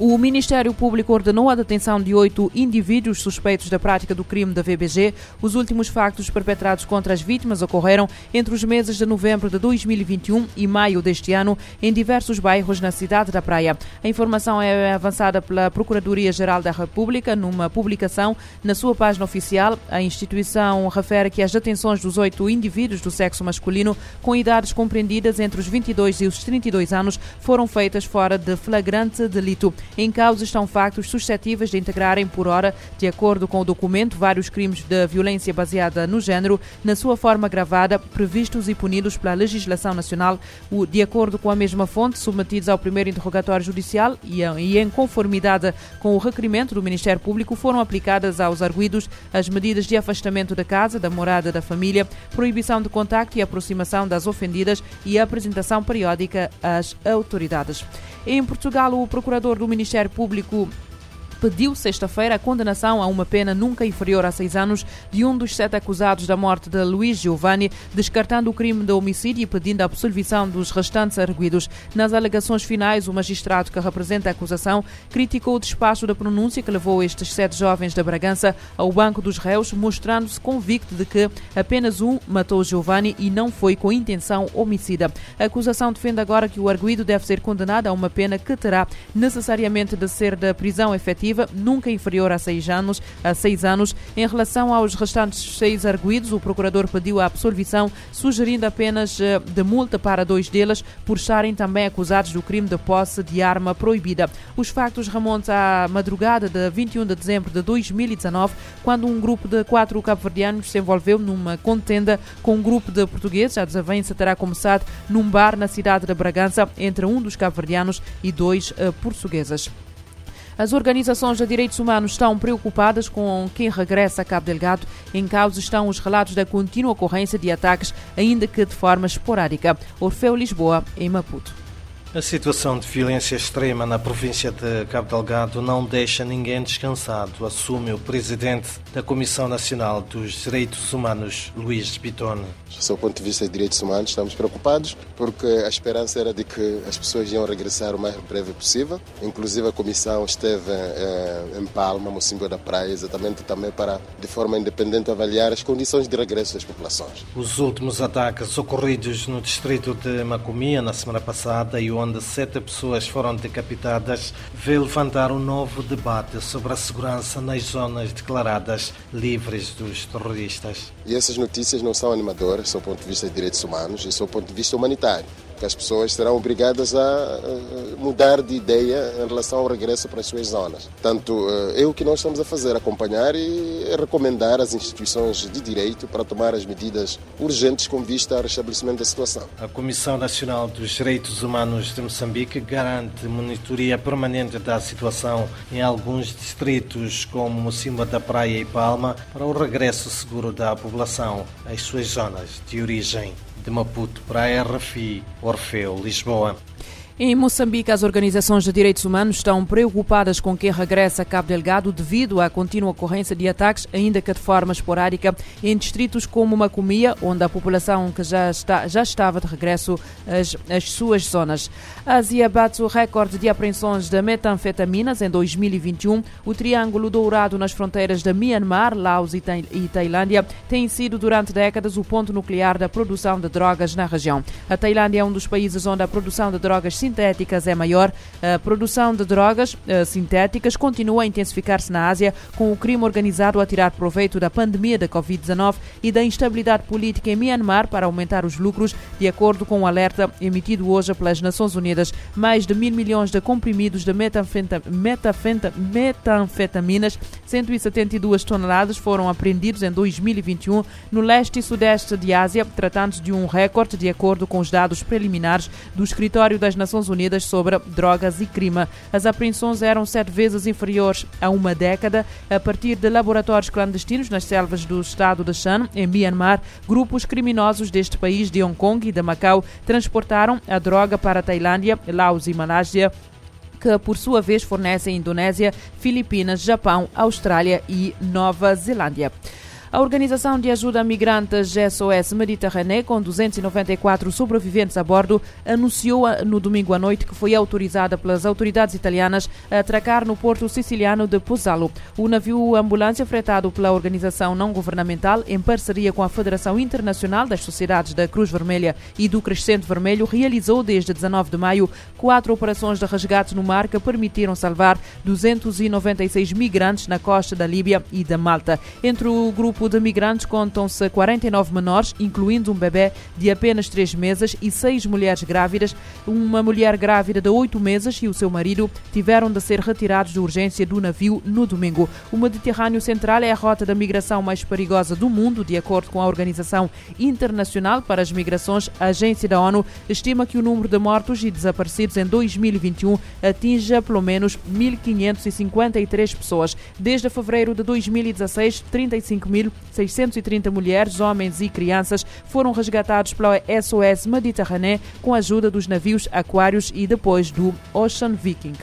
O Ministério Público ordenou a detenção de oito indivíduos suspeitos da prática do crime da VBG. Os últimos factos perpetrados contra as vítimas ocorreram entre os meses de novembro de 2021 e maio deste ano em diversos bairros na cidade da Praia. A informação é avançada pela Procuradoria-Geral da República numa publicação na sua página oficial. A instituição refere que as detenções dos oito indivíduos do sexo masculino com idades compreendidas entre os 22 e os 32 anos foram feitas fora de flagrante delito. Em causa estão factos suscetíveis de integrarem por hora, de acordo com o documento, vários crimes de violência baseada no género, na sua forma gravada, previstos e punidos pela legislação nacional, de acordo com a mesma fonte, submetidos ao primeiro interrogatório judicial e em conformidade com o requerimento do Ministério Público, foram aplicadas aos arguídos as medidas de afastamento da casa, da morada da família, proibição de contacto e aproximação das ofendidas e apresentação periódica às autoridades. Em Portugal, o procurador do Ministério Público pediu sexta-feira a condenação a uma pena nunca inferior a seis anos de um dos sete acusados da morte de Luís Giovanni, descartando o crime de homicídio e pedindo a absolvição dos restantes arguidos. Nas alegações finais, o magistrado que representa a acusação criticou o despacho da pronúncia que levou estes sete jovens da Bragança ao banco dos réus, mostrando-se convicto de que apenas um matou Giovanni e não foi com intenção homicida. A acusação defende agora que o arguido deve ser condenado a uma pena que terá necessariamente de ser da prisão efetiva nunca inferior a seis anos. A seis anos. Em relação aos restantes seis arguídos, o procurador pediu a absolvição, sugerindo apenas eh, de multa para dois deles por estarem também acusados do crime de posse de arma proibida. Os factos remontam à madrugada de 21 de dezembro de 2019, quando um grupo de quatro cabo-verdianos se envolveu numa contenda com um grupo de portugueses. A desavença terá começado num bar na cidade de Bragança entre um dos cabo-verdianos e dois uh, portugueses. As organizações de direitos humanos estão preocupadas com quem regressa a Cabo Delgado. Em causa estão os relatos da contínua ocorrência de ataques, ainda que de forma esporádica. Orfeu Lisboa, em Maputo. A situação de violência extrema na província de Cabo Delgado não deixa ninguém descansado, assume o presidente da Comissão Nacional dos Direitos Humanos, Luís Bitone. Do ponto de vista de direitos humanos, estamos preocupados porque a esperança era de que as pessoas iam regressar o mais breve possível. Inclusive a comissão esteve eh, em Palma, Mocimboa da Praia, exatamente também para, de forma independente, avaliar as condições de regresso das populações. Os últimos ataques ocorridos no distrito de Macomia na semana passada e o onde sete pessoas foram decapitadas, veio levantar um novo debate sobre a segurança nas zonas declaradas livres dos terroristas. E essas notícias não são animadoras, do ponto de vista de direitos humanos e do ponto de vista humanitário que as pessoas serão obrigadas a mudar de ideia em relação ao regresso para as suas zonas. Tanto eh, é o que nós estamos a fazer, acompanhar e recomendar às instituições de direito para tomar as medidas urgentes com vista ao restabelecimento da situação. A Comissão Nacional dos Direitos Humanos de Moçambique garante monitoria permanente da situação em alguns distritos como Mocimba da Praia e Palma para o regresso seguro da população às suas zonas de origem de Maputo para a RFI Orfeu Lisboa. Em Moçambique, as organizações de direitos humanos estão preocupadas com quem regressa a Cabo Delgado devido à contínua ocorrência de ataques, ainda que de forma esporádica, em distritos como Macomia, onde a população que já, está, já estava de regresso às, às suas zonas. A Ásia bate o recorde de apreensões de metanfetaminas em 2021. O Triângulo Dourado nas fronteiras de Myanmar, Laos e, e Tailândia tem sido durante décadas o ponto nuclear da produção de drogas na região. A Tailândia é um dos países onde a produção de drogas se sintéticas é maior. A produção de drogas uh, sintéticas continua a intensificar-se na Ásia, com o crime organizado a tirar proveito da pandemia da Covid-19 e da instabilidade política em Myanmar para aumentar os lucros, de acordo com o um alerta emitido hoje pelas Nações Unidas. Mais de mil milhões de comprimidos de metanfeta, metanfetaminas, 172 toneladas, foram apreendidos em 2021 no leste e sudeste de Ásia, tratando-se de um recorde, de acordo com os dados preliminares do Escritório das Nações Nações Unidas sobre drogas e crime. As apreensões eram sete vezes inferiores a uma década. A partir de laboratórios clandestinos nas selvas do estado de Shan, em Myanmar, grupos criminosos deste país, de Hong Kong e de Macau, transportaram a droga para a Tailândia, Laos e Malásia que por sua vez fornecem Indonésia, Filipinas, Japão, Austrália e Nova Zelândia. A Organização de Ajuda a Migrantes SOS Mediterrânea, com 294 sobreviventes a bordo, anunciou no domingo à noite que foi autorizada pelas autoridades italianas a atracar no porto siciliano de Pozzallo. O navio ambulância fretado pela organização não governamental, em parceria com a Federação Internacional das Sociedades da Cruz Vermelha e do Crescente Vermelho, realizou desde 19 de maio quatro operações de resgate no mar que permitiram salvar 296 migrantes na costa da Líbia e da Malta. Entre o grupo de migrantes contam-se 49 menores, incluindo um bebê de apenas 3 meses e seis mulheres grávidas. Uma mulher grávida de 8 meses e o seu marido tiveram de ser retirados de urgência do navio no domingo. O Mediterrâneo Central é a rota da migração mais perigosa do mundo, de acordo com a Organização Internacional para as Migrações, a agência da ONU estima que o número de mortos e desaparecidos em 2021 atinja pelo menos 1.553 pessoas. Desde fevereiro de 2016, 35.630 mulheres, homens e crianças foram resgatados pela SOS Mediterrânea com a ajuda dos navios Aquários e depois do Ocean Viking.